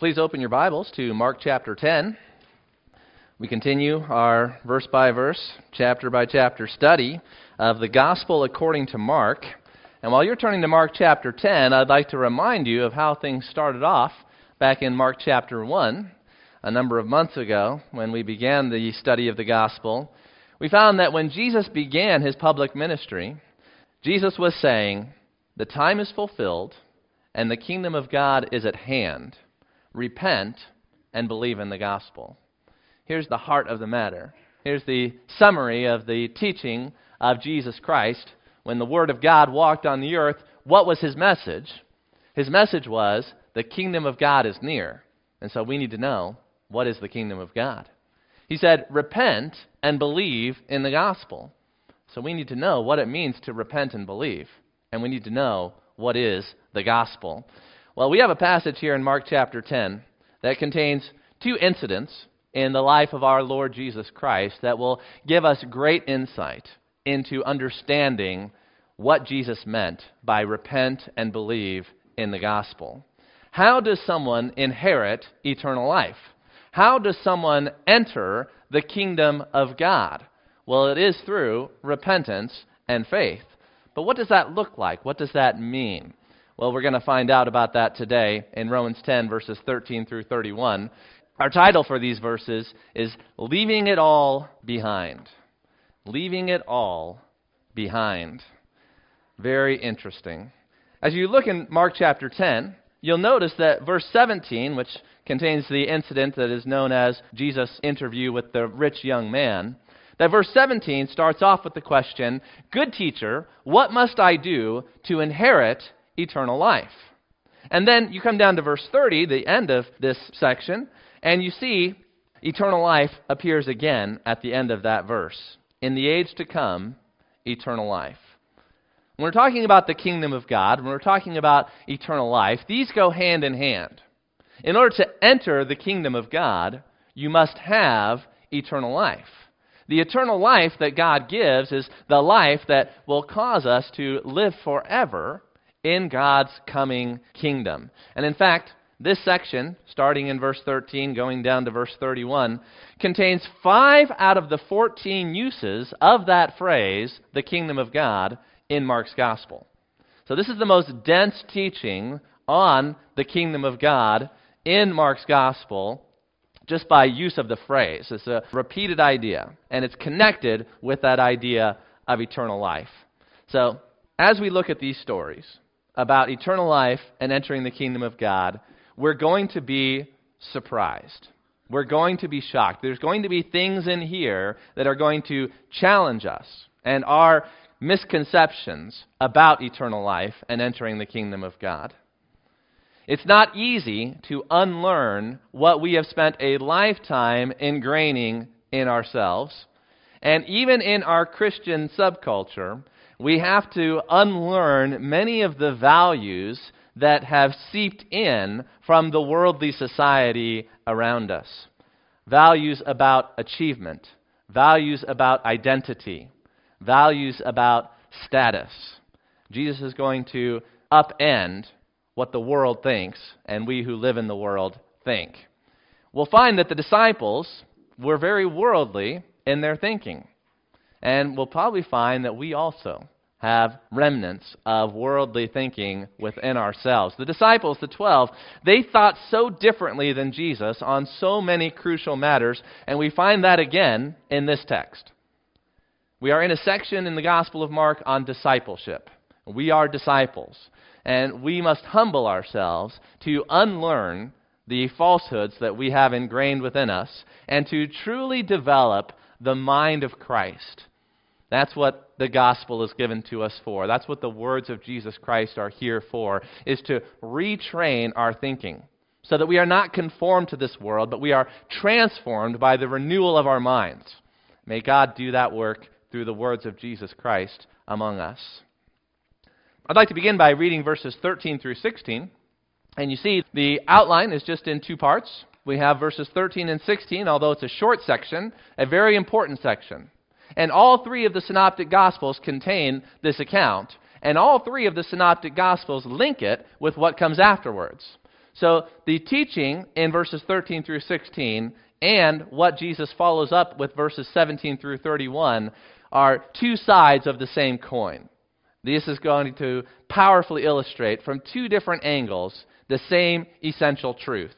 Please open your Bibles to Mark chapter 10. We continue our verse by verse, chapter by chapter study of the Gospel according to Mark. And while you're turning to Mark chapter 10, I'd like to remind you of how things started off back in Mark chapter 1 a number of months ago when we began the study of the Gospel. We found that when Jesus began his public ministry, Jesus was saying, The time is fulfilled and the kingdom of God is at hand repent, and believe in the gospel. Here's the heart of the matter. Here's the summary of the teaching of Jesus Christ. When the Word of God walked on the earth, what was his message? His message was, the kingdom of God is near. And so we need to know, what is the kingdom of God? He said, repent and believe in the gospel. So we need to know what it means to repent and believe. And we need to know what is the gospel. Well, we have a passage here in Mark chapter 10 that contains two incidents in the life of our Lord Jesus Christ that will give us great insight into understanding what Jesus meant by repent and believe in the gospel. How does someone inherit eternal life? How does someone enter the kingdom of God? Well, it is through repentance and faith. But what does that look like? What does that mean? Well, we're going to find out about that today in Romans 10, verses 13 through 31. Our title for these verses is Leaving It All Behind. Leaving It All Behind. Very interesting. As you look in Mark chapter 10, you'll notice that verse 17, which contains the incident that is known as Jesus' interview with the rich young man, that verse 17 starts off with the question Good teacher, what must I do to inherit eternal life. And then you come down to verse 30, the end of this section, and you see eternal life appears again at the end of that verse. In the age to come, eternal life. When we're talking about the kingdom of God, when we're talking about eternal life, these go hand in hand. In order to enter the kingdom of God, you must have eternal life. The eternal life that God gives is the life that will cause us to live forever in God's coming kingdom. And in fact, this section, starting in verse 13, going down to verse 31, contains five out of the 14 uses of that phrase, the kingdom of God, in Mark's gospel. So this is the most dense teaching on the kingdom of God in Mark's gospel just by use of the phrase. It's a repeated idea, and it's connected with that idea of eternal life. So, as we look at these stories, about eternal life and entering the kingdom of God, we're going to be surprised. We're going to be shocked. There's going to be things in here that are going to challenge us and our misconceptions about eternal life and entering the kingdom of God. It's not easy to unlearn what we have spent a lifetime ingraining in ourselves. And even in our Christian subculture, we have to unlearn many of the values that have seeped in from the worldly society around us. Values about achievement, values about identity, values about status. Jesus is going to upend what the world thinks and we who live in the world think. We'll find that the disciples were very worldly in their thinking. And we'll probably find that we also have remnants of worldly thinking within ourselves. The disciples, the 12, they thought so differently than Jesus on so many crucial matters, and we find that again in this text. We are in a section in the Gospel of Mark on discipleship. We are disciples, and we must humble ourselves to unlearn the falsehoods that we have ingrained within us and to truly develop the mind of Christ that's what the gospel is given to us for. That's what the words of Jesus Christ are here for, is to retrain our thinking so that we are not conformed to this world, but we are transformed by the renewal of our minds. May God do that work through the words of Jesus Christ among us. I'd like to begin by reading verses 13 through 16. And you see, the outline is just in two parts. We have verses 13 and 16, although it's a short section, a very important section. And all three of the synoptic gospels contain this account, and all three of the synoptic gospels link it with what comes afterwards. So the teaching in verses 13 through 16 and what Jesus follows up with verses 17 through 31 are two sides of the same coin. This is going to powerfully illustrate from two different angles the same essential truth.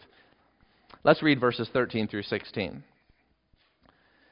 Let's read verses 13 through 16.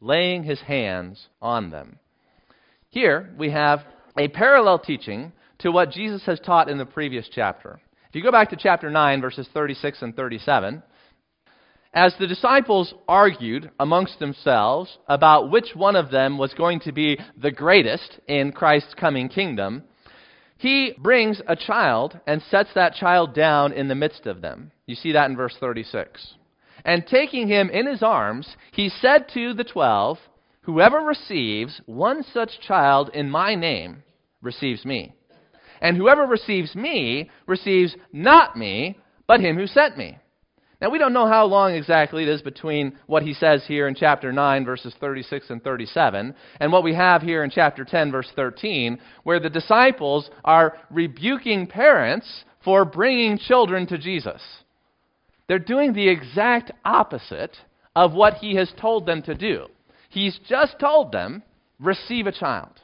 laying his hands on them. Here we have a parallel teaching to what Jesus has taught in the previous chapter. If you go back to chapter 9, verses 36 and 37, as the disciples argued amongst themselves about which one of them was going to be the greatest in Christ's coming kingdom, he brings a child and sets that child down in the midst of them. You see that in verse 36. And taking him in his arms, he said to the twelve, Whoever receives one such child in my name receives me. And whoever receives me receives not me, but him who sent me. Now, we don't know how long exactly it is between what he says here in chapter 9, verses 36 and 37, and what we have here in chapter 10, verse 13, where the disciples are rebuking parents for bringing children to Jesus. They're doing the exact opposite of what he has told them to do. He's just told them, receive a child.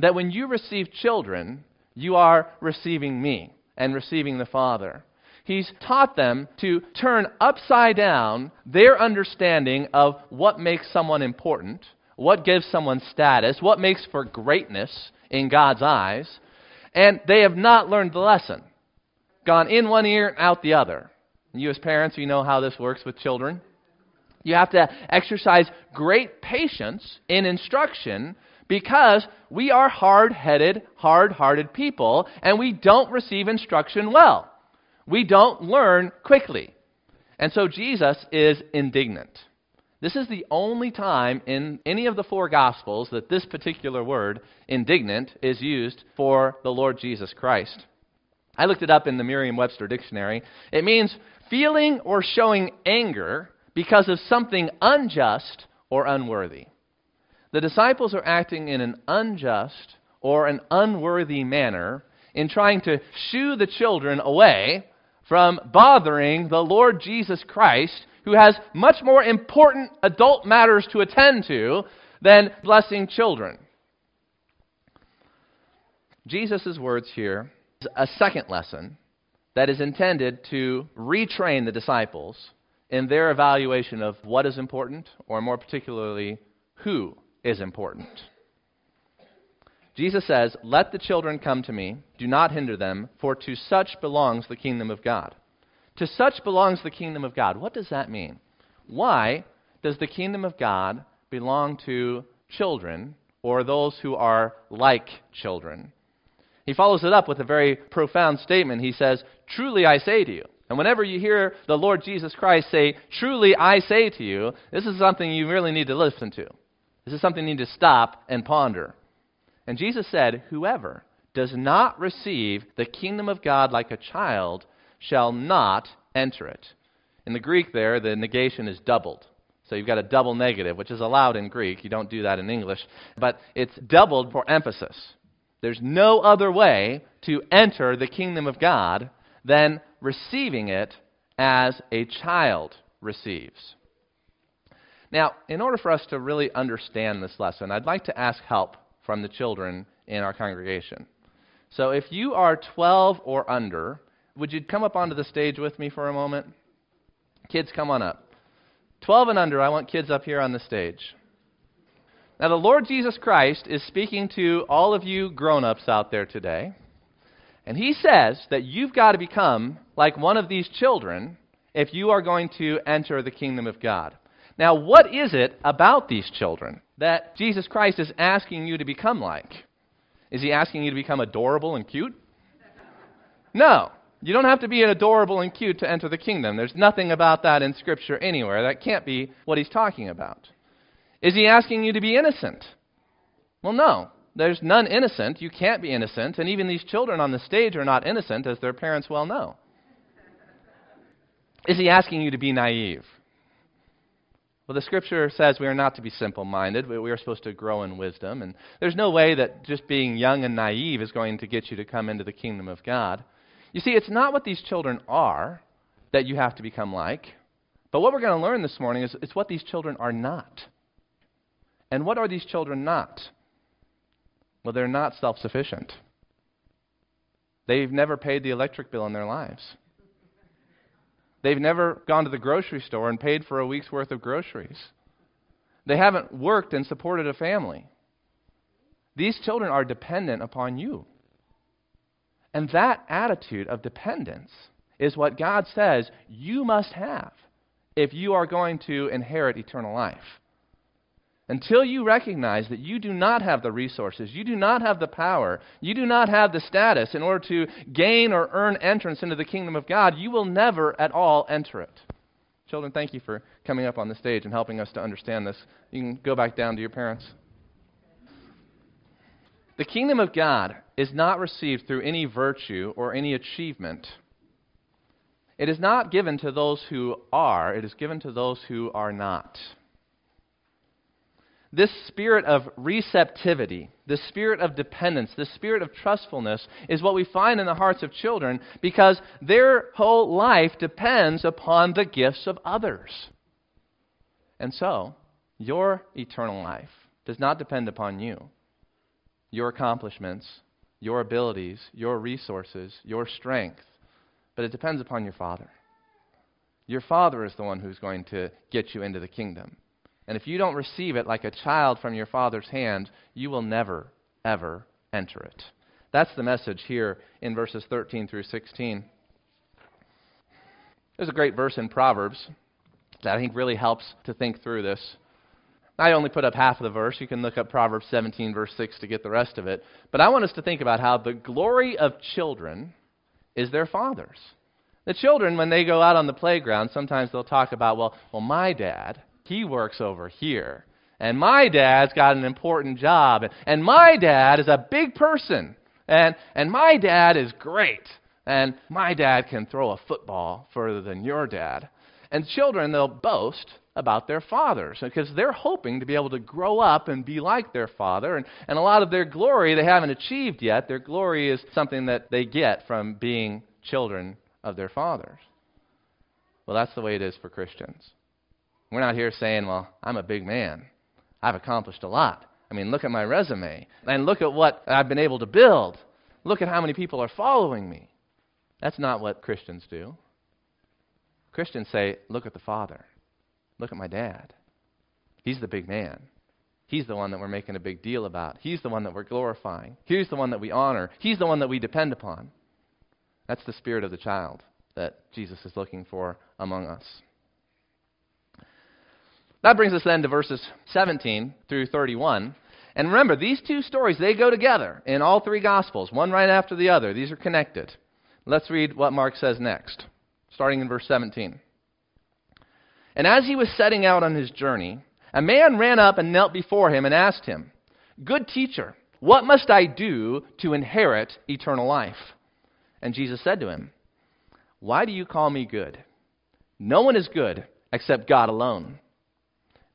That when you receive children, you are receiving me and receiving the Father. He's taught them to turn upside down their understanding of what makes someone important, what gives someone status, what makes for greatness in God's eyes, and they have not learned the lesson. Gone in one ear out the other. You, as parents, you know how this works with children. You have to exercise great patience in instruction because we are hard headed, hard hearted people, and we don't receive instruction well. We don't learn quickly. And so Jesus is indignant. This is the only time in any of the four Gospels that this particular word, indignant, is used for the Lord Jesus Christ. I looked it up in the Merriam Webster Dictionary. It means feeling or showing anger because of something unjust or unworthy. The disciples are acting in an unjust or an unworthy manner in trying to shoo the children away from bothering the Lord Jesus Christ, who has much more important adult matters to attend to than blessing children. Jesus' words here is a second lesson that is intended to retrain the disciples in their evaluation of what is important, or more particularly, who is important. Jesus says, Let the children come to me, do not hinder them, for to such belongs the kingdom of God. To such belongs the kingdom of God. What does that mean? Why does the kingdom of God belong to children or those who are like children? He follows it up with a very profound statement. He says, Truly I say to you. And whenever you hear the Lord Jesus Christ say, Truly I say to you, this is something you really need to listen to. This is something you need to stop and ponder. And Jesus said, Whoever does not receive the kingdom of God like a child shall not enter it. In the Greek, there, the negation is doubled. So you've got a double negative, which is allowed in Greek. You don't do that in English. But it's doubled for emphasis. There's no other way to enter the kingdom of God than receiving it as a child receives. Now, in order for us to really understand this lesson, I'd like to ask help from the children in our congregation. So if you are 12 or under, would you come up onto the stage with me for a moment? Kids, come on up. 12 and under, I want kids up here on the stage. Now, the Lord Jesus Christ is speaking to all of you grown ups out there today. And he says that you've got to become like one of these children if you are going to enter the kingdom of God. Now, what is it about these children that Jesus Christ is asking you to become like? Is he asking you to become adorable and cute? No. You don't have to be adorable and cute to enter the kingdom. There's nothing about that in Scripture anywhere. That can't be what he's talking about. Is he asking you to be innocent? Well, no. There's none innocent. You can't be innocent. And even these children on the stage are not innocent, as their parents well know. Is he asking you to be naive? Well, the scripture says we are not to be simple minded. We are supposed to grow in wisdom. And there's no way that just being young and naive is going to get you to come into the kingdom of God. You see, it's not what these children are that you have to become like. But what we're going to learn this morning is it's what these children are not. And what are these children not? Well, they're not self sufficient. They've never paid the electric bill in their lives. They've never gone to the grocery store and paid for a week's worth of groceries. They haven't worked and supported a family. These children are dependent upon you. And that attitude of dependence is what God says you must have if you are going to inherit eternal life. Until you recognize that you do not have the resources, you do not have the power, you do not have the status in order to gain or earn entrance into the kingdom of God, you will never at all enter it. Children, thank you for coming up on the stage and helping us to understand this. You can go back down to your parents. The kingdom of God is not received through any virtue or any achievement. It is not given to those who are, it is given to those who are not this spirit of receptivity, this spirit of dependence, this spirit of trustfulness is what we find in the hearts of children because their whole life depends upon the gifts of others. And so, your eternal life does not depend upon you, your accomplishments, your abilities, your resources, your strength, but it depends upon your Father. Your Father is the one who's going to get you into the kingdom. And if you don't receive it like a child from your father's hand, you will never, ever enter it. That's the message here in verses 13 through 16. There's a great verse in Proverbs that I think really helps to think through this. I only put up half of the verse. You can look up Proverbs 17, verse 6, to get the rest of it. But I want us to think about how the glory of children is their fathers. The children, when they go out on the playground, sometimes they'll talk about, well, well, my dad, he works over here. And my dad's got an important job. And my dad is a big person. And, and my dad is great. And my dad can throw a football further than your dad. And children, they'll boast about their fathers because they're hoping to be able to grow up and be like their father. And, and a lot of their glory they haven't achieved yet. Their glory is something that they get from being children of their fathers. Well, that's the way it is for Christians. We're not here saying, well, I'm a big man. I've accomplished a lot. I mean, look at my resume. And look at what I've been able to build. Look at how many people are following me. That's not what Christians do. Christians say, look at the Father. Look at my dad. He's the big man. He's the one that we're making a big deal about. He's the one that we're glorifying. He's the one that we honor. He's the one that we depend upon. That's the spirit of the child that Jesus is looking for among us. That brings us then to verses 17 through 31. And remember, these two stories, they go together in all three Gospels, one right after the other. These are connected. Let's read what Mark says next, starting in verse 17. And as he was setting out on his journey, a man ran up and knelt before him and asked him, Good teacher, what must I do to inherit eternal life? And Jesus said to him, Why do you call me good? No one is good except God alone.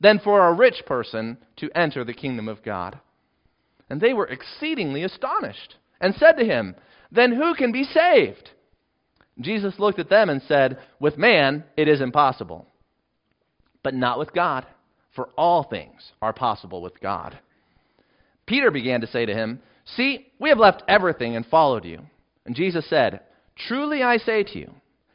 than for a rich person to enter the kingdom of God. And they were exceedingly astonished and said to him, Then who can be saved? Jesus looked at them and said, With man it is impossible, but not with God, for all things are possible with God. Peter began to say to him, See, we have left everything and followed you. And Jesus said, Truly I say to you,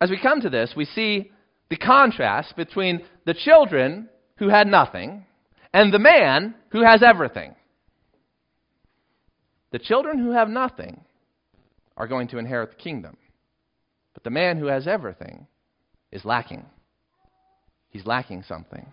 as we come to this, we see the contrast between the children who had nothing and the man who has everything. The children who have nothing are going to inherit the kingdom. But the man who has everything is lacking. He's lacking something.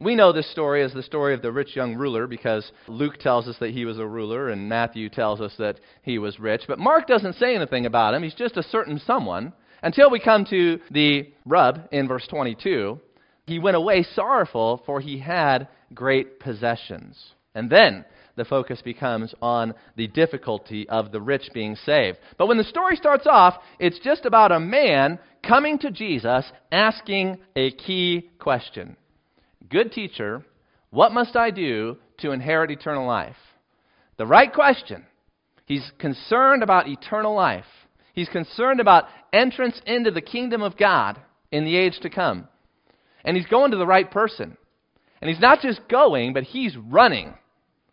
We know this story as the story of the rich young ruler because Luke tells us that he was a ruler and Matthew tells us that he was rich. But Mark doesn't say anything about him. He's just a certain someone until we come to the rub in verse 22. He went away sorrowful, for he had great possessions. And then the focus becomes on the difficulty of the rich being saved. But when the story starts off, it's just about a man coming to Jesus asking a key question Good teacher, what must I do to inherit eternal life? The right question. He's concerned about eternal life. He's concerned about entrance into the kingdom of God in the age to come. And he's going to the right person. And he's not just going, but he's running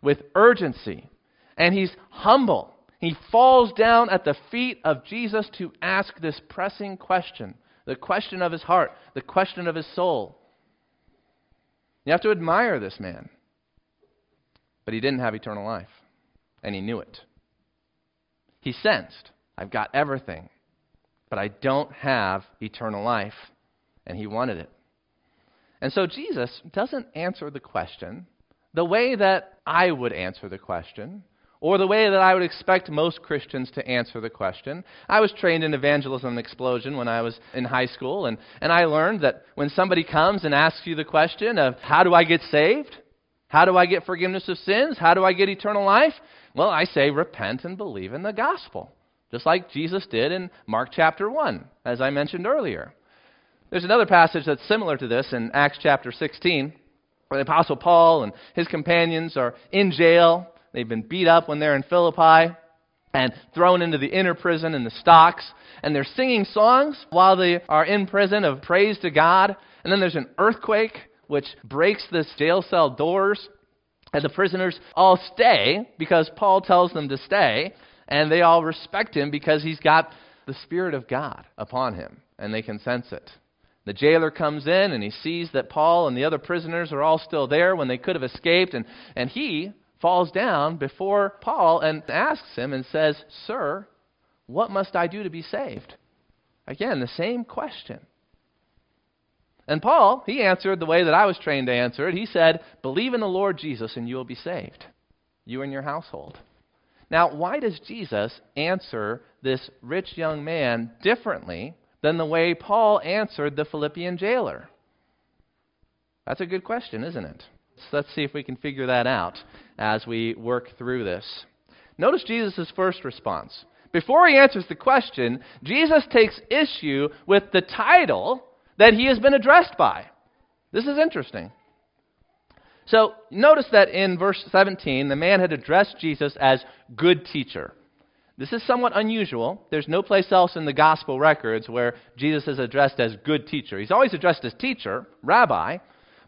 with urgency. And he's humble. He falls down at the feet of Jesus to ask this pressing question the question of his heart, the question of his soul. You have to admire this man. But he didn't have eternal life, and he knew it. He sensed, I've got everything, but I don't have eternal life, and he wanted it. And so Jesus doesn't answer the question the way that I would answer the question, or the way that I would expect most Christians to answer the question. I was trained in evangelism explosion when I was in high school, and, and I learned that when somebody comes and asks you the question of, How do I get saved? How do I get forgiveness of sins? How do I get eternal life? Well, I say, Repent and believe in the gospel, just like Jesus did in Mark chapter 1, as I mentioned earlier. There's another passage that's similar to this in Acts chapter 16 where the Apostle Paul and his companions are in jail. They've been beat up when they're in Philippi and thrown into the inner prison in the stocks. And they're singing songs while they are in prison of praise to God. And then there's an earthquake which breaks the jail cell doors. And the prisoners all stay because Paul tells them to stay. And they all respect him because he's got the Spirit of God upon him. And they can sense it. The jailer comes in and he sees that Paul and the other prisoners are all still there when they could have escaped, and, and he falls down before Paul and asks him and says, Sir, what must I do to be saved? Again, the same question. And Paul, he answered the way that I was trained to answer it. He said, Believe in the Lord Jesus and you will be saved, you and your household. Now, why does Jesus answer this rich young man differently than the way Paul answered the Philippian jailer? That's a good question, isn't it? So let's see if we can figure that out as we work through this. Notice Jesus' first response. Before he answers the question, Jesus takes issue with the title that he has been addressed by. This is interesting. So, notice that in verse 17, the man had addressed Jesus as good teacher. This is somewhat unusual. There's no place else in the gospel records where Jesus is addressed as good teacher. He's always addressed as teacher, rabbi,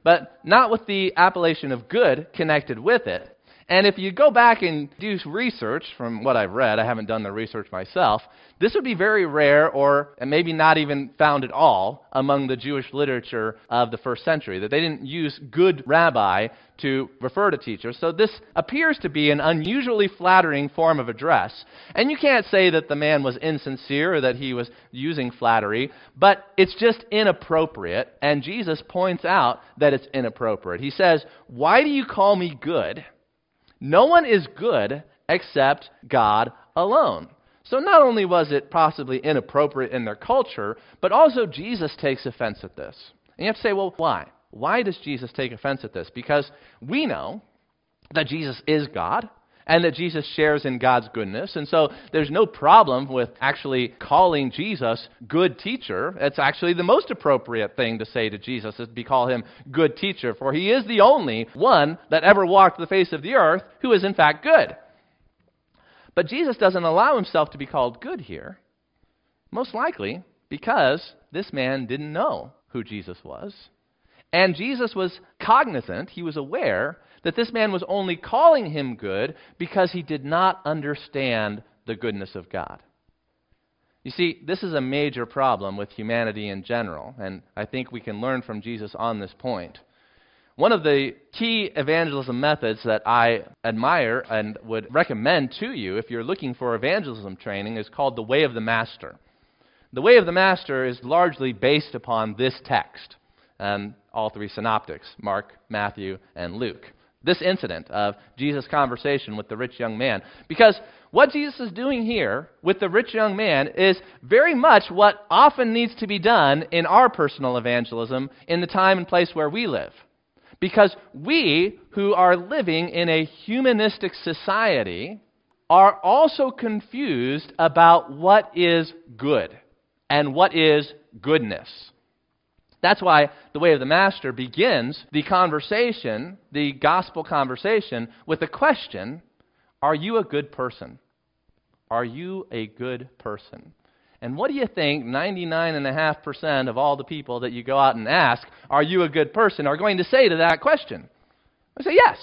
but not with the appellation of good connected with it. And if you go back and do research, from what I've read, I haven't done the research myself, this would be very rare or maybe not even found at all among the Jewish literature of the first century, that they didn't use good rabbi to refer to teachers. So this appears to be an unusually flattering form of address. And you can't say that the man was insincere or that he was using flattery, but it's just inappropriate. And Jesus points out that it's inappropriate. He says, Why do you call me good? No one is good except God alone. So not only was it possibly inappropriate in their culture, but also Jesus takes offense at this. And you have to say, well, why? Why does Jesus take offense at this? Because we know that Jesus is God and that Jesus shares in God's goodness. And so there's no problem with actually calling Jesus good teacher. It's actually the most appropriate thing to say to Jesus is to call him good teacher, for he is the only one that ever walked the face of the earth who is in fact good. But Jesus doesn't allow himself to be called good here, most likely because this man didn't know who Jesus was. And Jesus was cognizant, he was aware that this man was only calling him good because he did not understand the goodness of God. You see, this is a major problem with humanity in general, and I think we can learn from Jesus on this point. One of the key evangelism methods that I admire and would recommend to you if you're looking for evangelism training is called the Way of the Master. The Way of the Master is largely based upon this text, and all three synoptics Mark, Matthew, and Luke. This incident of Jesus' conversation with the rich young man. Because what Jesus is doing here with the rich young man is very much what often needs to be done in our personal evangelism in the time and place where we live. Because we, who are living in a humanistic society, are also confused about what is good and what is goodness. That's why the way of the master begins the conversation, the gospel conversation, with the question Are you a good person? Are you a good person? And what do you think 99.5% of all the people that you go out and ask, Are you a good person? are going to say to that question? I say, Yes,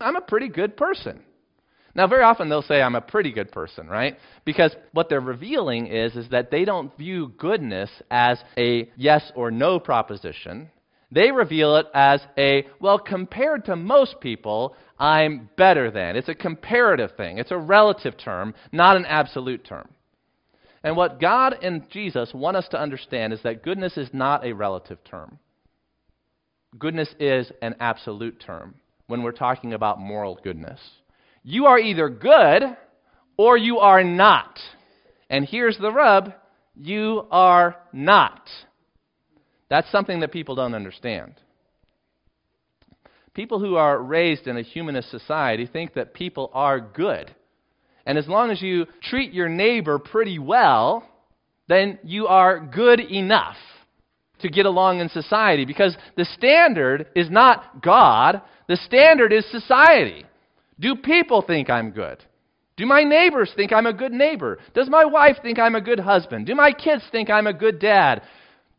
I'm a pretty good person. Now, very often they'll say, I'm a pretty good person, right? Because what they're revealing is, is that they don't view goodness as a yes or no proposition. They reveal it as a, well, compared to most people, I'm better than. It's a comparative thing, it's a relative term, not an absolute term. And what God and Jesus want us to understand is that goodness is not a relative term. Goodness is an absolute term when we're talking about moral goodness. You are either good or you are not. And here's the rub you are not. That's something that people don't understand. People who are raised in a humanist society think that people are good. And as long as you treat your neighbor pretty well, then you are good enough to get along in society because the standard is not God, the standard is society. Do people think I'm good? Do my neighbors think I'm a good neighbor? Does my wife think I'm a good husband? Do my kids think I'm a good dad?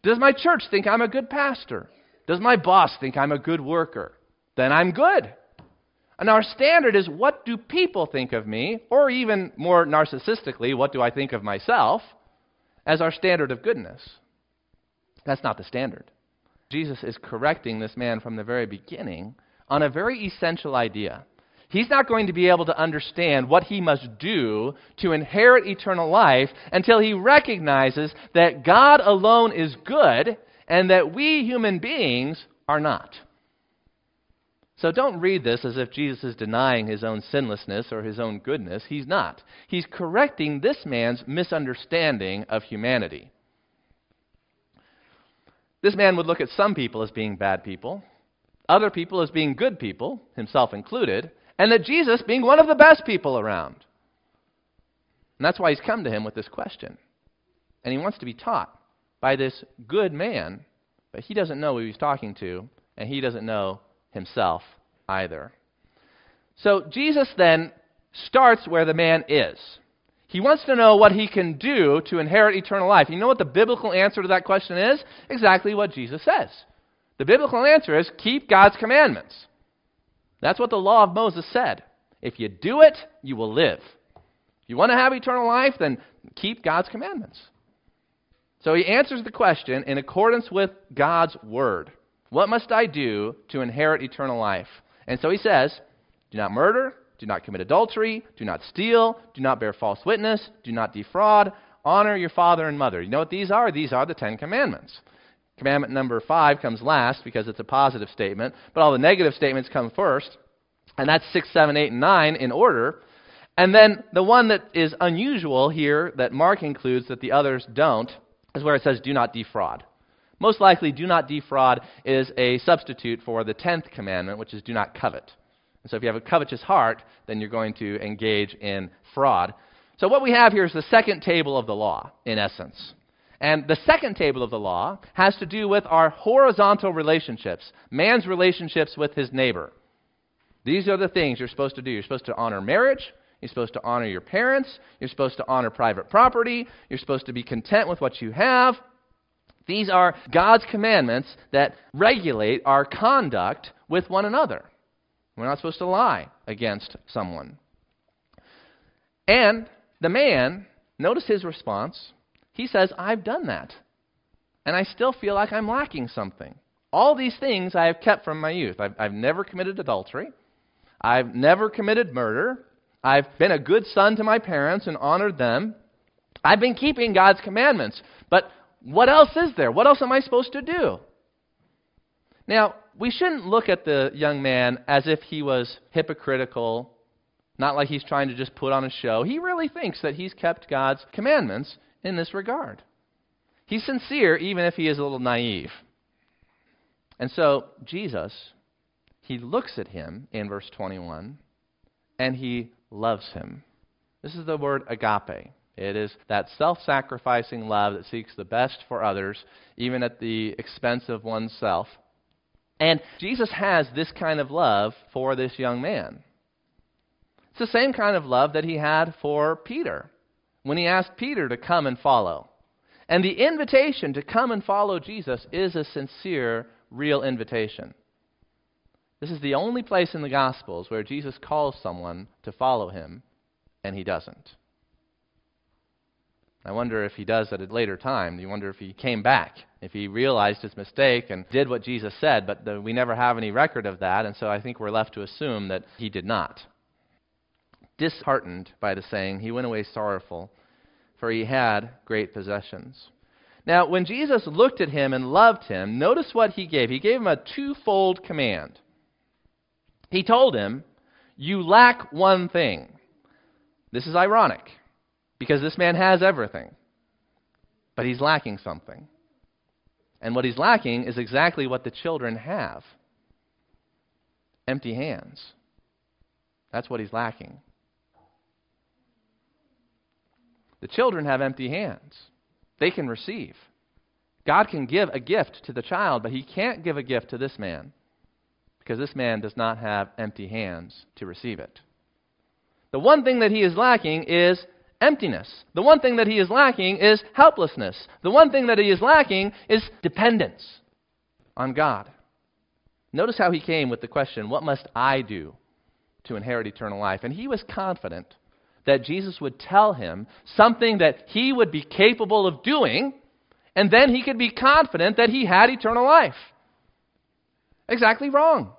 Does my church think I'm a good pastor? Does my boss think I'm a good worker? Then I'm good. And our standard is what do people think of me, or even more narcissistically, what do I think of myself, as our standard of goodness. That's not the standard. Jesus is correcting this man from the very beginning on a very essential idea. He's not going to be able to understand what he must do to inherit eternal life until he recognizes that God alone is good and that we human beings are not. So don't read this as if Jesus is denying his own sinlessness or his own goodness. He's not. He's correcting this man's misunderstanding of humanity. This man would look at some people as being bad people, other people as being good people, himself included, and that Jesus being one of the best people around. And that's why he's come to him with this question. And he wants to be taught by this good man, but he doesn't know who he's talking to, and he doesn't know himself either. So Jesus then starts where the man is. He wants to know what he can do to inherit eternal life. You know what the biblical answer to that question is? Exactly what Jesus says. The biblical answer is keep God's commandments. That's what the law of Moses said. If you do it, you will live. If you want to have eternal life, then keep God's commandments. So he answers the question in accordance with God's word. What must I do to inherit eternal life? And so he says, Do not murder, do not commit adultery, do not steal, do not bear false witness, do not defraud, honor your father and mother. You know what these are? These are the Ten Commandments. Commandment number five comes last because it's a positive statement, but all the negative statements come first. And that's 6, 7, 8, and 9 in order. And then the one that is unusual here that Mark includes that the others don't is where it says, do not defraud. Most likely, do not defraud is a substitute for the 10th commandment, which is do not covet. And so if you have a covetous heart, then you're going to engage in fraud. So what we have here is the second table of the law, in essence. And the second table of the law has to do with our horizontal relationships, man's relationships with his neighbor. These are the things you're supposed to do. You're supposed to honor marriage. You're supposed to honor your parents. You're supposed to honor private property. You're supposed to be content with what you have. These are God's commandments that regulate our conduct with one another. We're not supposed to lie against someone. And the man, notice his response. He says, I've done that. And I still feel like I'm lacking something. All these things I have kept from my youth. I've, I've never committed adultery. I've never committed murder. I've been a good son to my parents and honored them. I've been keeping God's commandments. But what else is there? What else am I supposed to do? Now, we shouldn't look at the young man as if he was hypocritical, not like he's trying to just put on a show. He really thinks that he's kept God's commandments in this regard. He's sincere, even if he is a little naive. And so, Jesus, he looks at him in verse 21 and he loves him. This is the word agape. It is that self sacrificing love that seeks the best for others, even at the expense of oneself. And Jesus has this kind of love for this young man. It's the same kind of love that he had for Peter when he asked Peter to come and follow. And the invitation to come and follow Jesus is a sincere, real invitation. This is the only place in the Gospels where Jesus calls someone to follow him, and he doesn't. I wonder if he does at a later time. You wonder if he came back, if he realized his mistake and did what Jesus said, but the, we never have any record of that, and so I think we're left to assume that he did not. Disheartened by the saying, he went away sorrowful, for he had great possessions. Now, when Jesus looked at him and loved him, notice what he gave. He gave him a twofold command. He told him, You lack one thing. This is ironic because this man has everything, but he's lacking something. And what he's lacking is exactly what the children have empty hands. That's what he's lacking. The children have empty hands. They can receive. God can give a gift to the child, but he can't give a gift to this man because this man does not have empty hands to receive it. The one thing that he is lacking is emptiness. The one thing that he is lacking is helplessness. The one thing that he is lacking is dependence on God. Notice how he came with the question, What must I do to inherit eternal life? And he was confident that Jesus would tell him something that he would be capable of doing, and then he could be confident that he had eternal life exactly wrong.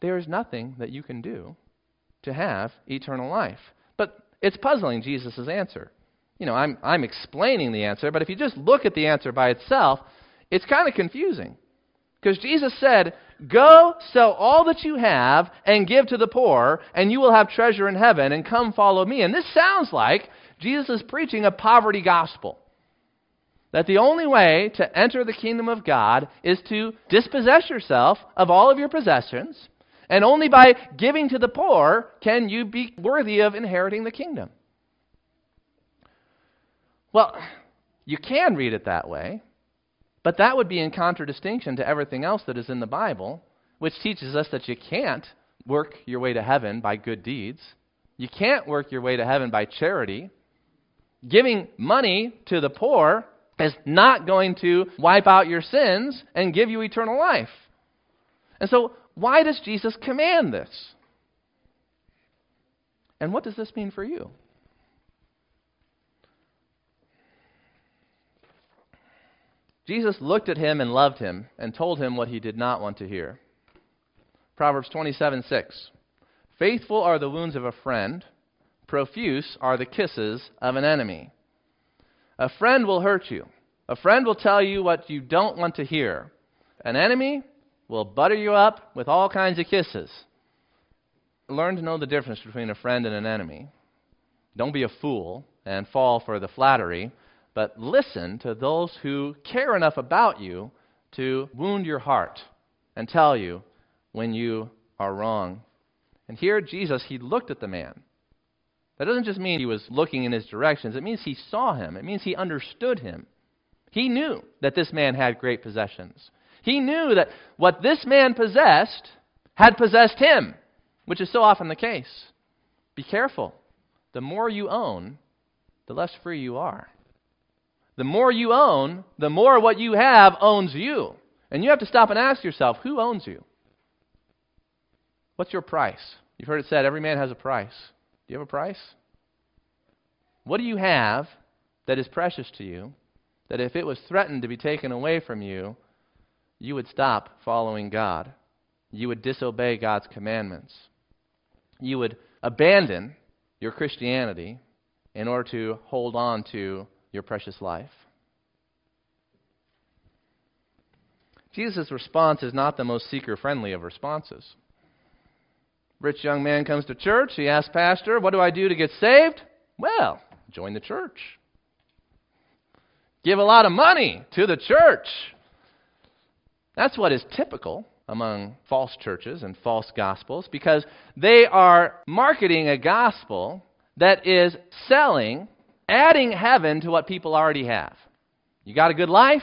There is nothing that you can do to have eternal life. But it's puzzling, Jesus' answer. You know, I'm, I'm explaining the answer, but if you just look at the answer by itself, it's kind of confusing. Because Jesus said, Go sell all that you have and give to the poor, and you will have treasure in heaven, and come follow me. And this sounds like Jesus is preaching a poverty gospel that the only way to enter the kingdom of God is to dispossess yourself of all of your possessions, and only by giving to the poor can you be worthy of inheriting the kingdom. Well, you can read it that way, but that would be in contradistinction to everything else that is in the Bible, which teaches us that you can't work your way to heaven by good deeds. You can't work your way to heaven by charity. Giving money to the poor is not going to wipe out your sins and give you eternal life. And so, why does Jesus command this? And what does this mean for you? Jesus looked at him and loved him and told him what he did not want to hear. Proverbs 27:6. Faithful are the wounds of a friend, profuse are the kisses of an enemy. A friend will hurt you. A friend will tell you what you don't want to hear. An enemy will butter you up with all kinds of kisses. Learn to know the difference between a friend and an enemy. Don't be a fool and fall for the flattery, but listen to those who care enough about you to wound your heart and tell you when you are wrong. And here, Jesus, he looked at the man. That doesn't just mean he was looking in his directions, it means he saw him, it means he understood him. He knew that this man had great possessions. He knew that what this man possessed had possessed him, which is so often the case. Be careful. The more you own, the less free you are. The more you own, the more what you have owns you. And you have to stop and ask yourself who owns you? What's your price? You've heard it said every man has a price. Do you have a price? What do you have that is precious to you that if it was threatened to be taken away from you, you would stop following God? You would disobey God's commandments. You would abandon your Christianity in order to hold on to your precious life. Jesus' response is not the most seeker friendly of responses. Rich young man comes to church. He asks, Pastor, what do I do to get saved? Well, join the church. Give a lot of money to the church. That's what is typical among false churches and false gospels because they are marketing a gospel that is selling, adding heaven to what people already have. You got a good life,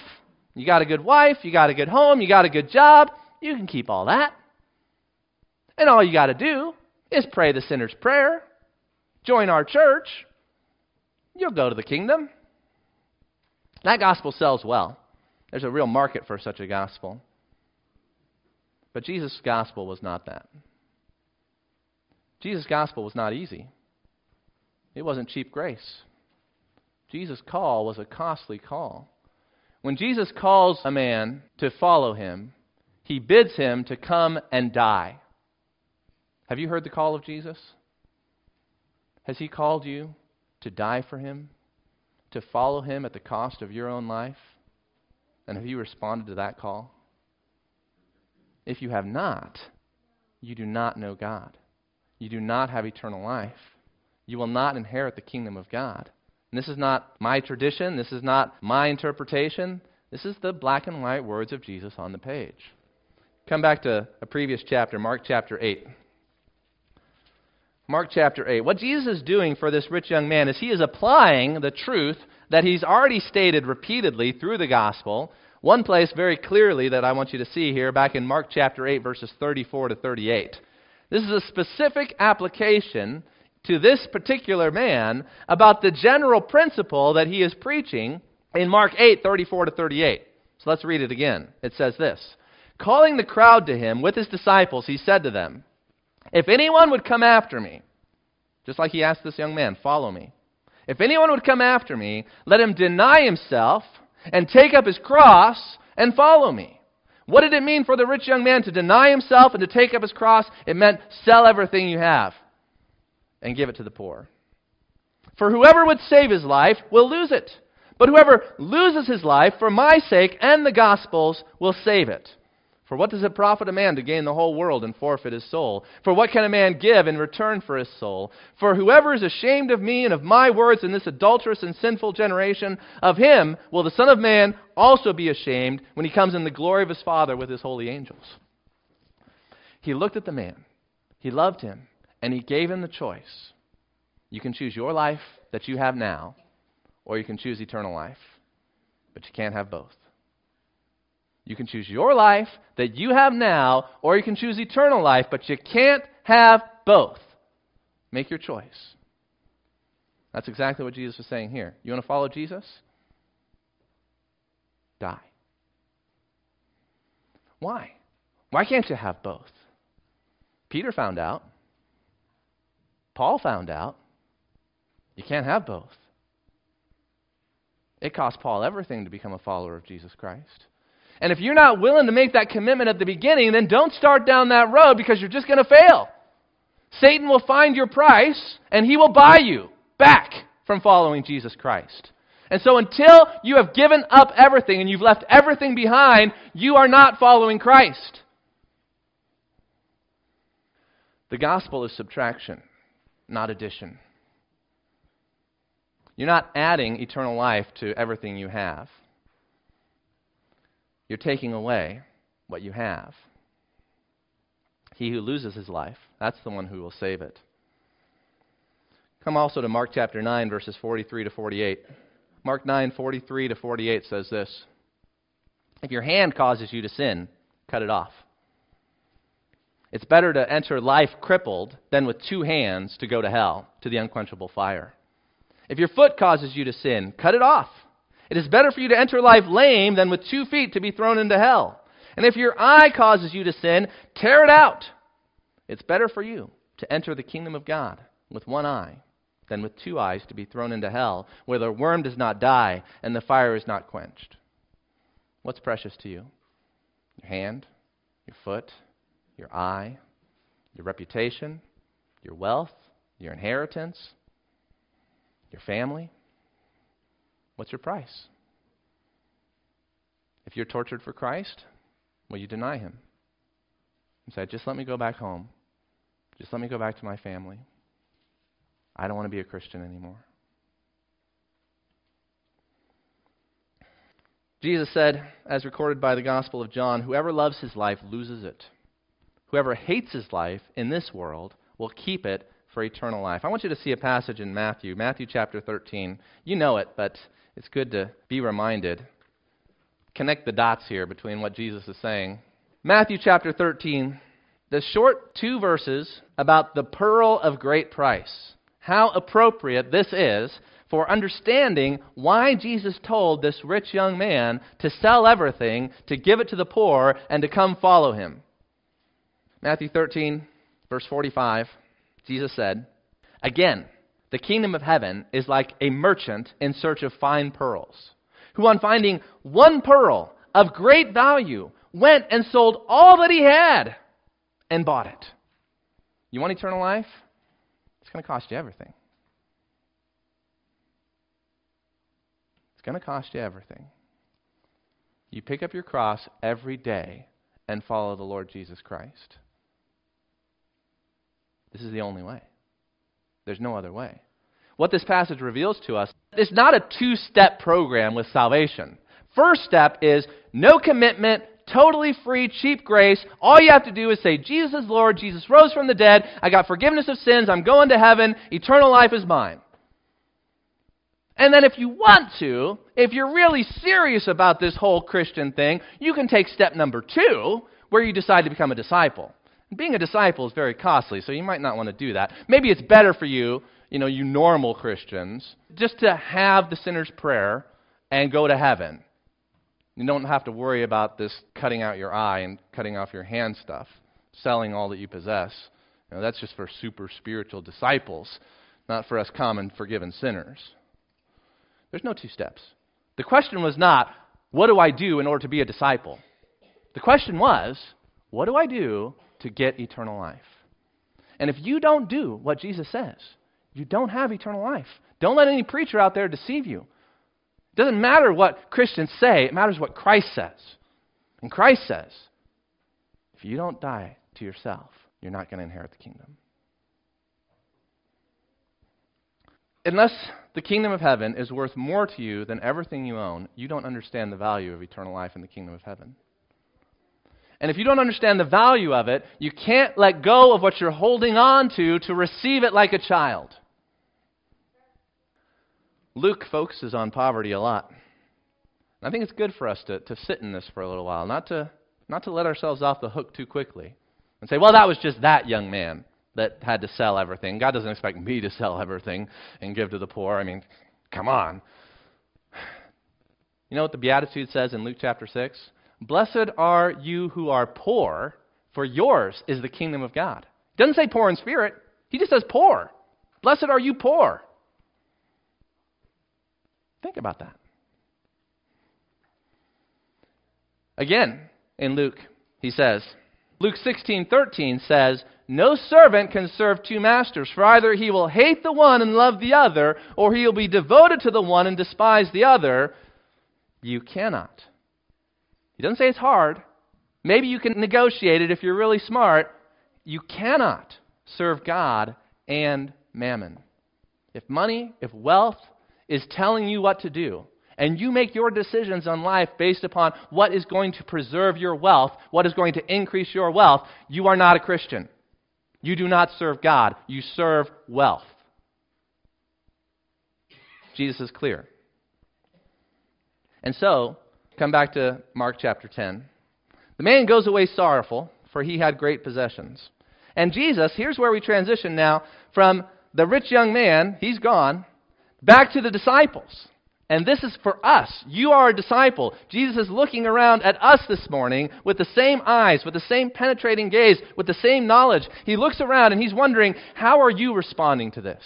you got a good wife, you got a good home, you got a good job, you can keep all that. And all you got to do is pray the sinner's prayer, join our church, you'll go to the kingdom. That gospel sells well. There's a real market for such a gospel. But Jesus' gospel was not that. Jesus' gospel was not easy. It wasn't cheap grace. Jesus' call was a costly call. When Jesus calls a man to follow him, he bids him to come and die. Have you heard the call of Jesus? Has he called you to die for him? To follow him at the cost of your own life? And have you responded to that call? If you have not, you do not know God. You do not have eternal life. You will not inherit the kingdom of God. And this is not my tradition. This is not my interpretation. This is the black and white words of Jesus on the page. Come back to a previous chapter, Mark chapter 8. Mark chapter 8. What Jesus is doing for this rich young man is he is applying the truth that he's already stated repeatedly through the gospel. One place very clearly that I want you to see here, back in Mark chapter 8, verses 34 to 38. This is a specific application to this particular man about the general principle that he is preaching in Mark 8, 34 to 38. So let's read it again. It says this Calling the crowd to him with his disciples, he said to them, if anyone would come after me, just like he asked this young man, follow me. If anyone would come after me, let him deny himself and take up his cross and follow me. What did it mean for the rich young man to deny himself and to take up his cross? It meant sell everything you have and give it to the poor. For whoever would save his life will lose it. But whoever loses his life for my sake and the gospel's will save it. For what does it profit a man to gain the whole world and forfeit his soul? For what can a man give in return for his soul? For whoever is ashamed of me and of my words in this adulterous and sinful generation, of him will the Son of Man also be ashamed when he comes in the glory of his Father with his holy angels. He looked at the man, he loved him, and he gave him the choice. You can choose your life that you have now, or you can choose eternal life, but you can't have both. You can choose your life that you have now, or you can choose eternal life, but you can't have both. Make your choice. That's exactly what Jesus was saying here. You want to follow Jesus? Die. Why? Why can't you have both? Peter found out. Paul found out. You can't have both. It cost Paul everything to become a follower of Jesus Christ. And if you're not willing to make that commitment at the beginning, then don't start down that road because you're just going to fail. Satan will find your price and he will buy you back from following Jesus Christ. And so until you have given up everything and you've left everything behind, you are not following Christ. The gospel is subtraction, not addition. You're not adding eternal life to everything you have. You're taking away what you have. He who loses his life, that's the one who will save it. Come also to Mark chapter 9, verses 43 to 48. Mark 9, 43 to 48 says this If your hand causes you to sin, cut it off. It's better to enter life crippled than with two hands to go to hell, to the unquenchable fire. If your foot causes you to sin, cut it off. It is better for you to enter life lame than with two feet to be thrown into hell. And if your eye causes you to sin, tear it out. It's better for you to enter the kingdom of God with one eye than with two eyes to be thrown into hell, where the worm does not die and the fire is not quenched. What's precious to you? Your hand, your foot, your eye, your reputation, your wealth, your inheritance, your family? What's your price? If you're tortured for Christ, will you deny him? And say, just let me go back home. Just let me go back to my family. I don't want to be a Christian anymore. Jesus said, as recorded by the Gospel of John, whoever loves his life loses it. Whoever hates his life in this world will keep it for eternal life. I want you to see a passage in Matthew, Matthew chapter 13. You know it, but it's good to be reminded. Connect the dots here between what Jesus is saying. Matthew chapter 13, the short two verses about the pearl of great price how appropriate this is for understanding why Jesus told this rich young man to sell everything, to give it to the poor, and to come follow him. Matthew 13, verse 45, Jesus said, Again, the kingdom of heaven is like a merchant in search of fine pearls, who, on finding one pearl of great value, went and sold all that he had and bought it. You want eternal life? It's going to cost you everything. It's going to cost you everything. You pick up your cross every day and follow the Lord Jesus Christ. This is the only way. There's no other way. What this passage reveals to us is not a two step program with salvation. First step is no commitment, totally free, cheap grace. All you have to do is say, Jesus is Lord, Jesus rose from the dead, I got forgiveness of sins, I'm going to heaven, eternal life is mine. And then if you want to, if you're really serious about this whole Christian thing, you can take step number two, where you decide to become a disciple. Being a disciple is very costly, so you might not want to do that. Maybe it's better for you, you know, you normal Christians, just to have the sinner's prayer and go to heaven. You don't have to worry about this cutting out your eye and cutting off your hand stuff, selling all that you possess. You know, that's just for super spiritual disciples, not for us common forgiven sinners. There's no two steps. The question was not, what do I do in order to be a disciple? The question was, what do I do to get eternal life? And if you don't do what Jesus says, you don't have eternal life. Don't let any preacher out there deceive you. It doesn't matter what Christians say, it matters what Christ says. And Christ says, if you don't die to yourself, you're not going to inherit the kingdom. Unless the kingdom of heaven is worth more to you than everything you own, you don't understand the value of eternal life in the kingdom of heaven. And if you don't understand the value of it, you can't let go of what you're holding on to to receive it like a child. Luke focuses on poverty a lot. I think it's good for us to, to sit in this for a little while, not to, not to let ourselves off the hook too quickly and say, well, that was just that young man that had to sell everything. God doesn't expect me to sell everything and give to the poor. I mean, come on. You know what the Beatitude says in Luke chapter 6? Blessed are you who are poor, for yours is the kingdom of God. Doesn't say poor in spirit, he just says poor. Blessed are you poor. Think about that. Again, in Luke, he says, Luke 16:13 says, "No servant can serve two masters, for either he will hate the one and love the other, or he will be devoted to the one and despise the other. You cannot." He doesn't say it's hard. Maybe you can negotiate it if you're really smart. You cannot serve God and mammon. If money, if wealth is telling you what to do, and you make your decisions on life based upon what is going to preserve your wealth, what is going to increase your wealth, you are not a Christian. You do not serve God, you serve wealth. Jesus is clear. And so, come back to Mark chapter 10. The man goes away sorrowful, for he had great possessions. And Jesus, here's where we transition now from the rich young man, he's gone, back to the disciples. And this is for us. You are a disciple. Jesus is looking around at us this morning with the same eyes, with the same penetrating gaze, with the same knowledge. He looks around and he's wondering, how are you responding to this?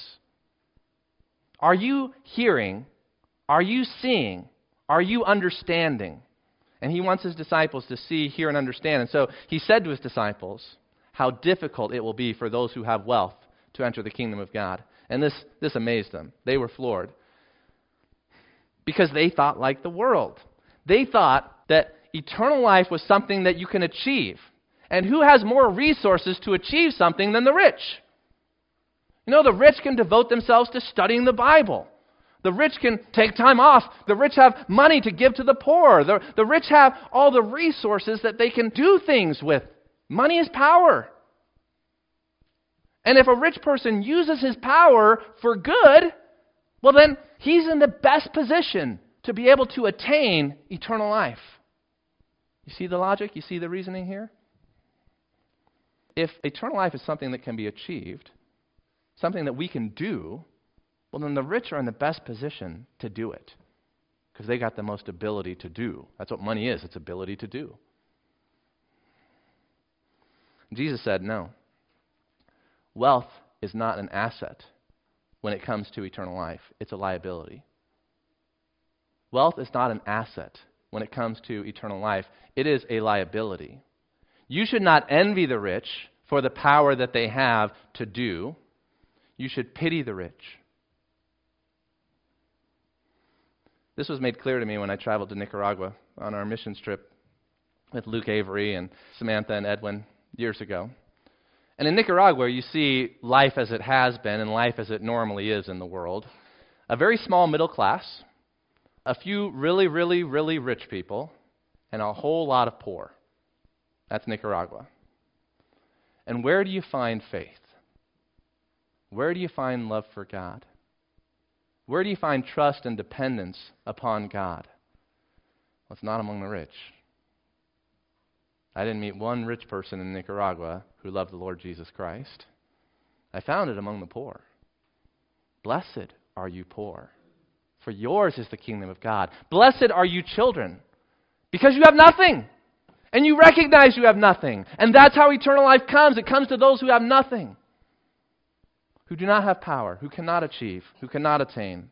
Are you hearing? Are you seeing? Are you understanding? And he wants his disciples to see, hear, and understand. And so he said to his disciples how difficult it will be for those who have wealth to enter the kingdom of God. And this, this amazed them. They were floored because they thought like the world. They thought that eternal life was something that you can achieve. And who has more resources to achieve something than the rich? You know, the rich can devote themselves to studying the Bible. The rich can take time off. The rich have money to give to the poor. The, the rich have all the resources that they can do things with. Money is power. And if a rich person uses his power for good, well, then he's in the best position to be able to attain eternal life. You see the logic? You see the reasoning here? If eternal life is something that can be achieved, something that we can do, well, then the rich are in the best position to do it because they got the most ability to do. That's what money is it's ability to do. Jesus said, no. Wealth is not an asset when it comes to eternal life, it's a liability. Wealth is not an asset when it comes to eternal life, it is a liability. You should not envy the rich for the power that they have to do, you should pity the rich. This was made clear to me when I traveled to Nicaragua on our missions trip with Luke Avery and Samantha and Edwin years ago. And in Nicaragua, you see life as it has been and life as it normally is in the world. A very small middle class, a few really, really, really rich people, and a whole lot of poor. That's Nicaragua. And where do you find faith? Where do you find love for God? Where do you find trust and dependence upon God? Well, it's not among the rich. I didn't meet one rich person in Nicaragua who loved the Lord Jesus Christ. I found it among the poor. Blessed are you poor, for yours is the kingdom of God. Blessed are you children, because you have nothing. And you recognize you have nothing. And that's how eternal life comes. It comes to those who have nothing, who do not have power, who cannot achieve, who cannot attain.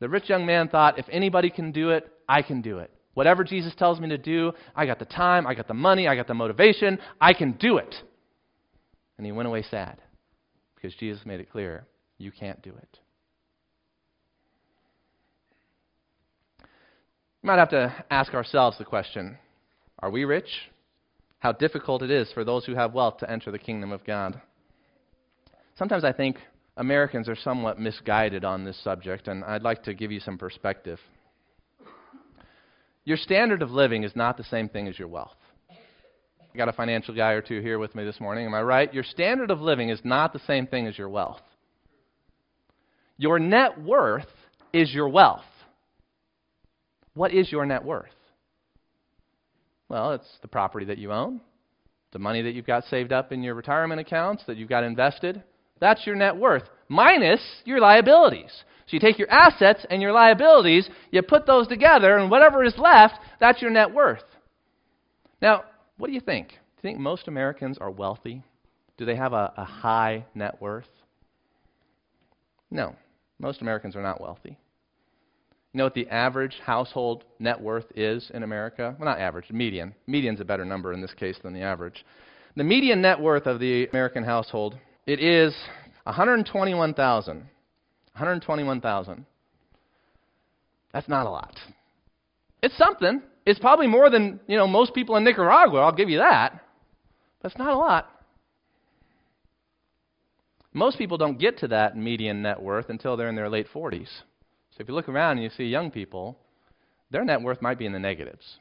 The rich young man thought, if anybody can do it, I can do it. Whatever Jesus tells me to do, I got the time, I got the money, I got the motivation, I can do it. And he went away sad because Jesus made it clear you can't do it. We might have to ask ourselves the question are we rich? How difficult it is for those who have wealth to enter the kingdom of God. Sometimes I think Americans are somewhat misguided on this subject, and I'd like to give you some perspective. Your standard of living is not the same thing as your wealth. I got a financial guy or two here with me this morning. Am I right? Your standard of living is not the same thing as your wealth. Your net worth is your wealth. What is your net worth? Well, it's the property that you own, the money that you've got saved up in your retirement accounts, that you've got invested. That's your net worth, minus your liabilities. So you take your assets and your liabilities, you put those together, and whatever is left, that's your net worth. Now, what do you think? Do you think most Americans are wealthy? Do they have a, a high net worth? No. Most Americans are not wealthy. You know what the average household net worth is in America? Well, not average, median. Median's a better number in this case than the average. The median net worth of the American household, it is 121,000. 121,000. That's not a lot. It's something. It's probably more than, you know, most people in Nicaragua, I'll give you that. That's not a lot. Most people don't get to that median net worth until they're in their late 40s. So if you look around and you see young people, their net worth might be in the negatives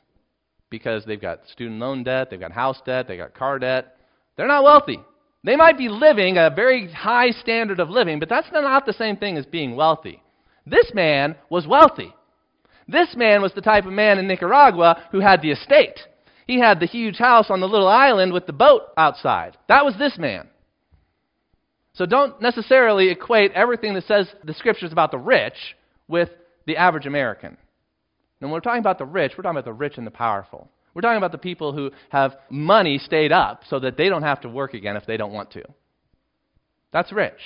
because they've got student loan debt, they've got house debt, they've got car debt. They're not wealthy. They might be living a very high standard of living, but that's not the same thing as being wealthy. This man was wealthy. This man was the type of man in Nicaragua who had the estate. He had the huge house on the little island with the boat outside. That was this man. So don't necessarily equate everything that says the scriptures about the rich with the average American. And when we're talking about the rich, we're talking about the rich and the powerful. We're talking about the people who have money stayed up so that they don't have to work again if they don't want to. That's rich.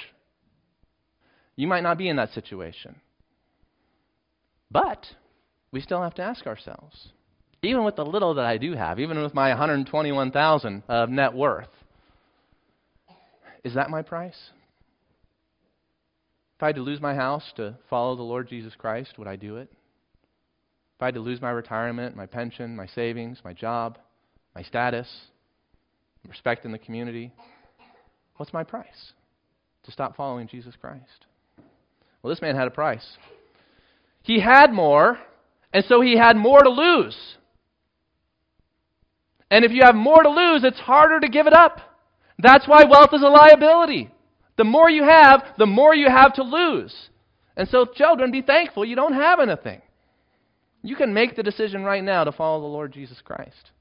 You might not be in that situation. But we still have to ask ourselves, even with the little that I do have, even with my 121,000 of net worth, is that my price? If I had to lose my house to follow the Lord Jesus Christ, would I do it? If I had to lose my retirement, my pension, my savings, my job, my status, respect in the community, what's my price to stop following Jesus Christ? Well, this man had a price. He had more, and so he had more to lose. And if you have more to lose, it's harder to give it up. That's why wealth is a liability. The more you have, the more you have to lose. And so, children, be thankful you don't have anything. You can make the decision right now to follow the Lord Jesus Christ.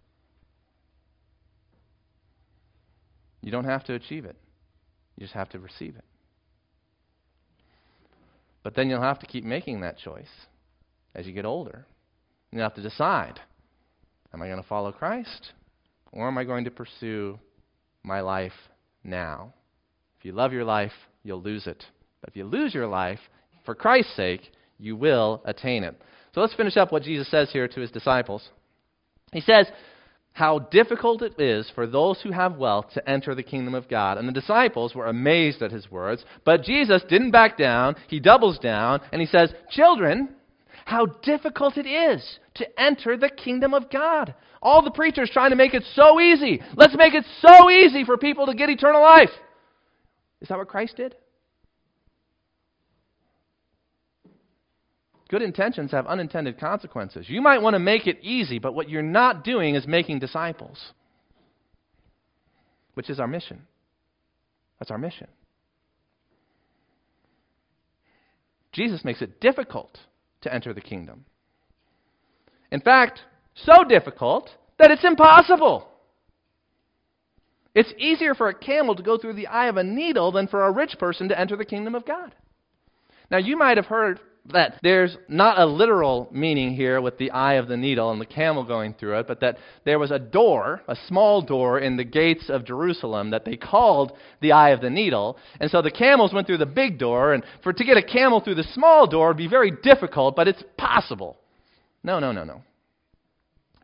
You don't have to achieve it, you just have to receive it. But then you'll have to keep making that choice as you get older. You'll have to decide am I going to follow Christ or am I going to pursue my life now? If you love your life, you'll lose it. But if you lose your life, for Christ's sake, you will attain it. So let's finish up what Jesus says here to his disciples. He says, How difficult it is for those who have wealth to enter the kingdom of God. And the disciples were amazed at his words. But Jesus didn't back down. He doubles down and he says, Children, how difficult it is to enter the kingdom of God. All the preachers trying to make it so easy. Let's make it so easy for people to get eternal life. Is that what Christ did? Good intentions have unintended consequences. You might want to make it easy, but what you're not doing is making disciples, which is our mission. That's our mission. Jesus makes it difficult to enter the kingdom. In fact, so difficult that it's impossible. It's easier for a camel to go through the eye of a needle than for a rich person to enter the kingdom of God. Now, you might have heard that there's not a literal meaning here with the eye of the needle and the camel going through it, but that there was a door, a small door in the gates of Jerusalem that they called the eye of the needle. And so the camels went through the big door, and for to get a camel through the small door would be very difficult, but it's possible. No, no, no, no.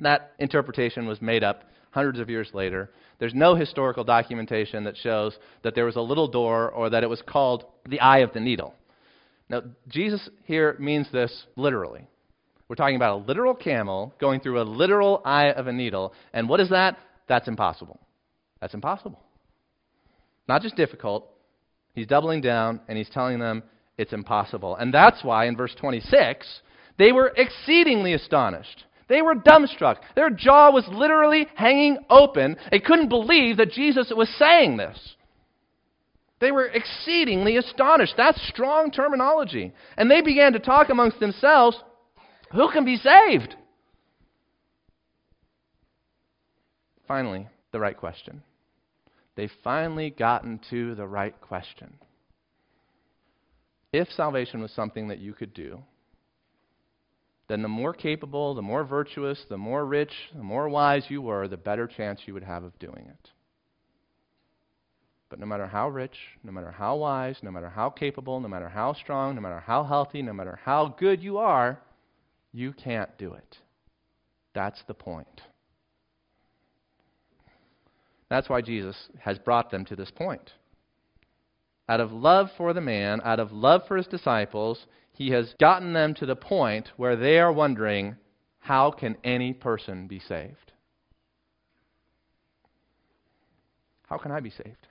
That interpretation was made up hundreds of years later. There's no historical documentation that shows that there was a little door or that it was called the eye of the needle. Now, Jesus here means this literally. We're talking about a literal camel going through a literal eye of a needle. And what is that? That's impossible. That's impossible. Not just difficult. He's doubling down and he's telling them it's impossible. And that's why in verse 26, they were exceedingly astonished. They were dumbstruck. Their jaw was literally hanging open. They couldn't believe that Jesus was saying this. They were exceedingly astonished. That's strong terminology. And they began to talk amongst themselves who can be saved? Finally, the right question. They've finally gotten to the right question. If salvation was something that you could do, then the more capable, the more virtuous, the more rich, the more wise you were, the better chance you would have of doing it. But no matter how rich, no matter how wise, no matter how capable, no matter how strong, no matter how healthy, no matter how good you are, you can't do it. That's the point. That's why Jesus has brought them to this point. Out of love for the man, out of love for his disciples, he has gotten them to the point where they are wondering how can any person be saved? How can I be saved?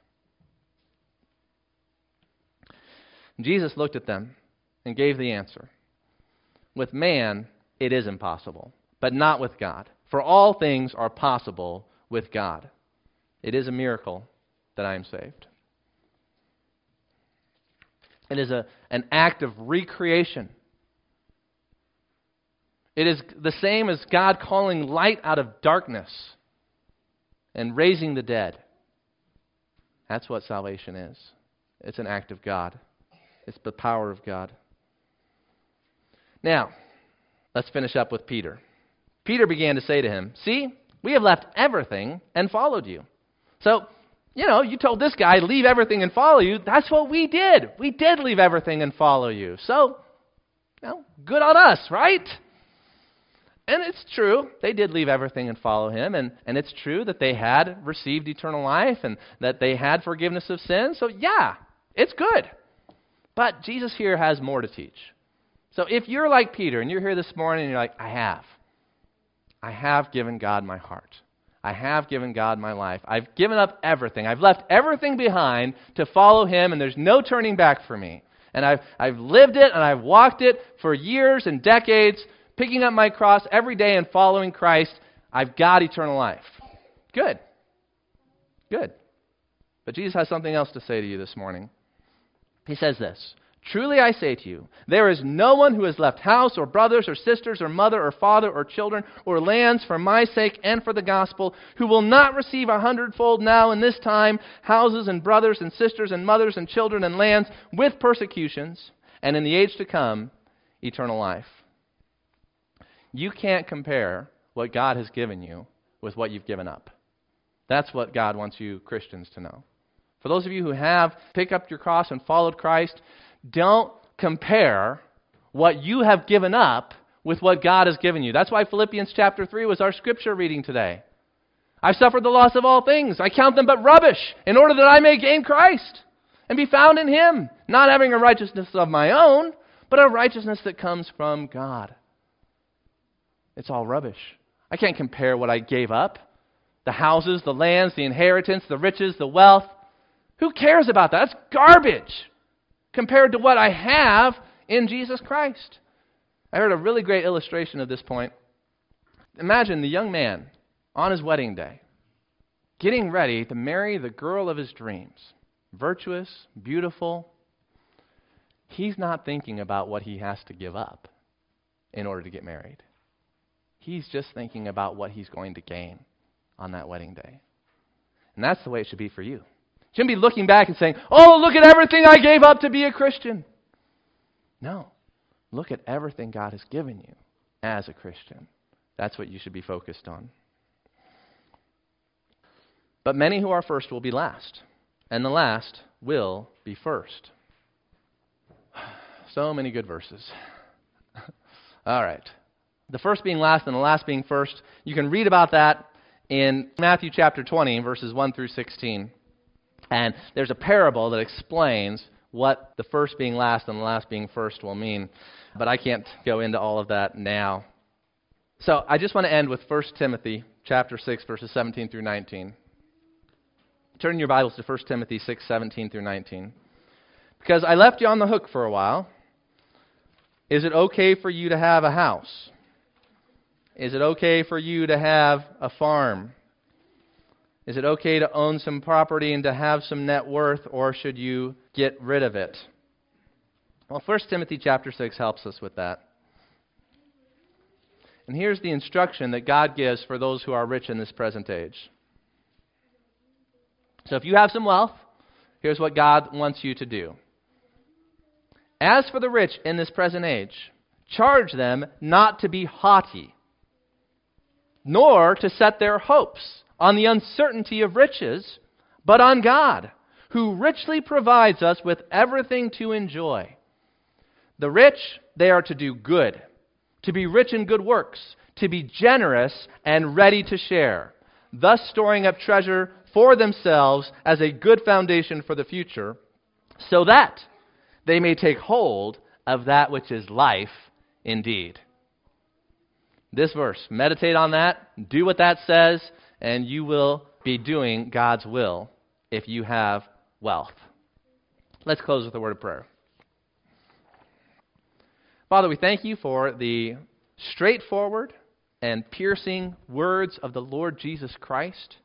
Jesus looked at them and gave the answer. With man, it is impossible, but not with God. For all things are possible with God. It is a miracle that I am saved. It is a, an act of recreation. It is the same as God calling light out of darkness and raising the dead. That's what salvation is. It's an act of God, it's the power of God. Now, let's finish up with Peter. Peter began to say to him, See, we have left everything and followed you. So, you know, you told this guy, leave everything and follow you. That's what we did. We did leave everything and follow you. So, you know, good on us, right? And it's true, they did leave everything and follow him. And, and it's true that they had received eternal life and that they had forgiveness of sins. So, yeah, it's good. But Jesus here has more to teach. So, if you're like Peter and you're here this morning and you're like, I have, I have given God my heart. I have given God my life. I've given up everything. I've left everything behind to follow Him, and there's no turning back for me. And I've, I've lived it and I've walked it for years and decades, picking up my cross every day and following Christ. I've got eternal life. Good. Good. But Jesus has something else to say to you this morning. He says this Truly I say to you, there is no one who has left house or brothers or sisters or mother or father or children or lands for my sake and for the gospel who will not receive a hundredfold now in this time houses and brothers and sisters and mothers and children and lands with persecutions and in the age to come eternal life. You can't compare what God has given you with what you've given up. That's what God wants you Christians to know. For those of you who have picked up your cross and followed Christ, don't compare what you have given up with what God has given you. That's why Philippians chapter 3 was our scripture reading today. I've suffered the loss of all things. I count them but rubbish in order that I may gain Christ and be found in Him, not having a righteousness of my own, but a righteousness that comes from God. It's all rubbish. I can't compare what I gave up the houses, the lands, the inheritance, the riches, the wealth. Who cares about that? That's garbage compared to what I have in Jesus Christ. I heard a really great illustration of this point. Imagine the young man on his wedding day getting ready to marry the girl of his dreams. Virtuous, beautiful. He's not thinking about what he has to give up in order to get married. He's just thinking about what he's going to gain on that wedding day. And that's the way it should be for you. Shouldn't be looking back and saying, Oh, look at everything I gave up to be a Christian. No. Look at everything God has given you as a Christian. That's what you should be focused on. But many who are first will be last, and the last will be first. So many good verses. All right. The first being last and the last being first. You can read about that in Matthew chapter 20, verses 1 through 16. And there's a parable that explains what the first being last and the last being first will mean. But I can't go into all of that now. So I just want to end with 1 Timothy chapter 6 verses 17 through 19. Turn your Bibles to 1 Timothy 6 17 through 19. Because I left you on the hook for a while. Is it okay for you to have a house? Is it okay for you to have a farm? Is it okay to own some property and to have some net worth, or should you get rid of it? Well, 1 Timothy chapter 6 helps us with that. And here's the instruction that God gives for those who are rich in this present age. So if you have some wealth, here's what God wants you to do. As for the rich in this present age, charge them not to be haughty, nor to set their hopes on the uncertainty of riches, but on God, who richly provides us with everything to enjoy. The rich, they are to do good, to be rich in good works, to be generous and ready to share, thus storing up treasure for themselves as a good foundation for the future, so that they may take hold of that which is life indeed. This verse, meditate on that, do what that says, and you will be doing God's will if you have wealth. Let's close with a word of prayer. Father, we thank you for the straightforward and piercing words of the Lord Jesus Christ.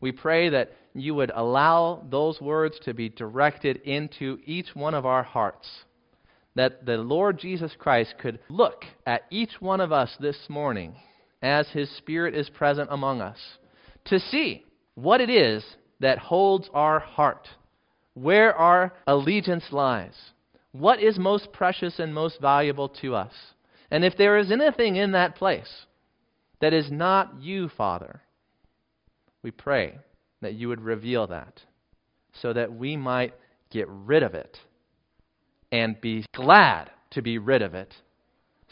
We pray that you would allow those words to be directed into each one of our hearts. That the Lord Jesus Christ could look at each one of us this morning as his Spirit is present among us to see what it is that holds our heart, where our allegiance lies, what is most precious and most valuable to us. And if there is anything in that place that is not you, Father, we pray that you would reveal that so that we might get rid of it and be glad to be rid of it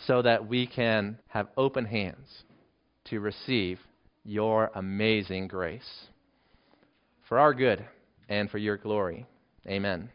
so that we can have open hands to receive your amazing grace. For our good and for your glory. Amen.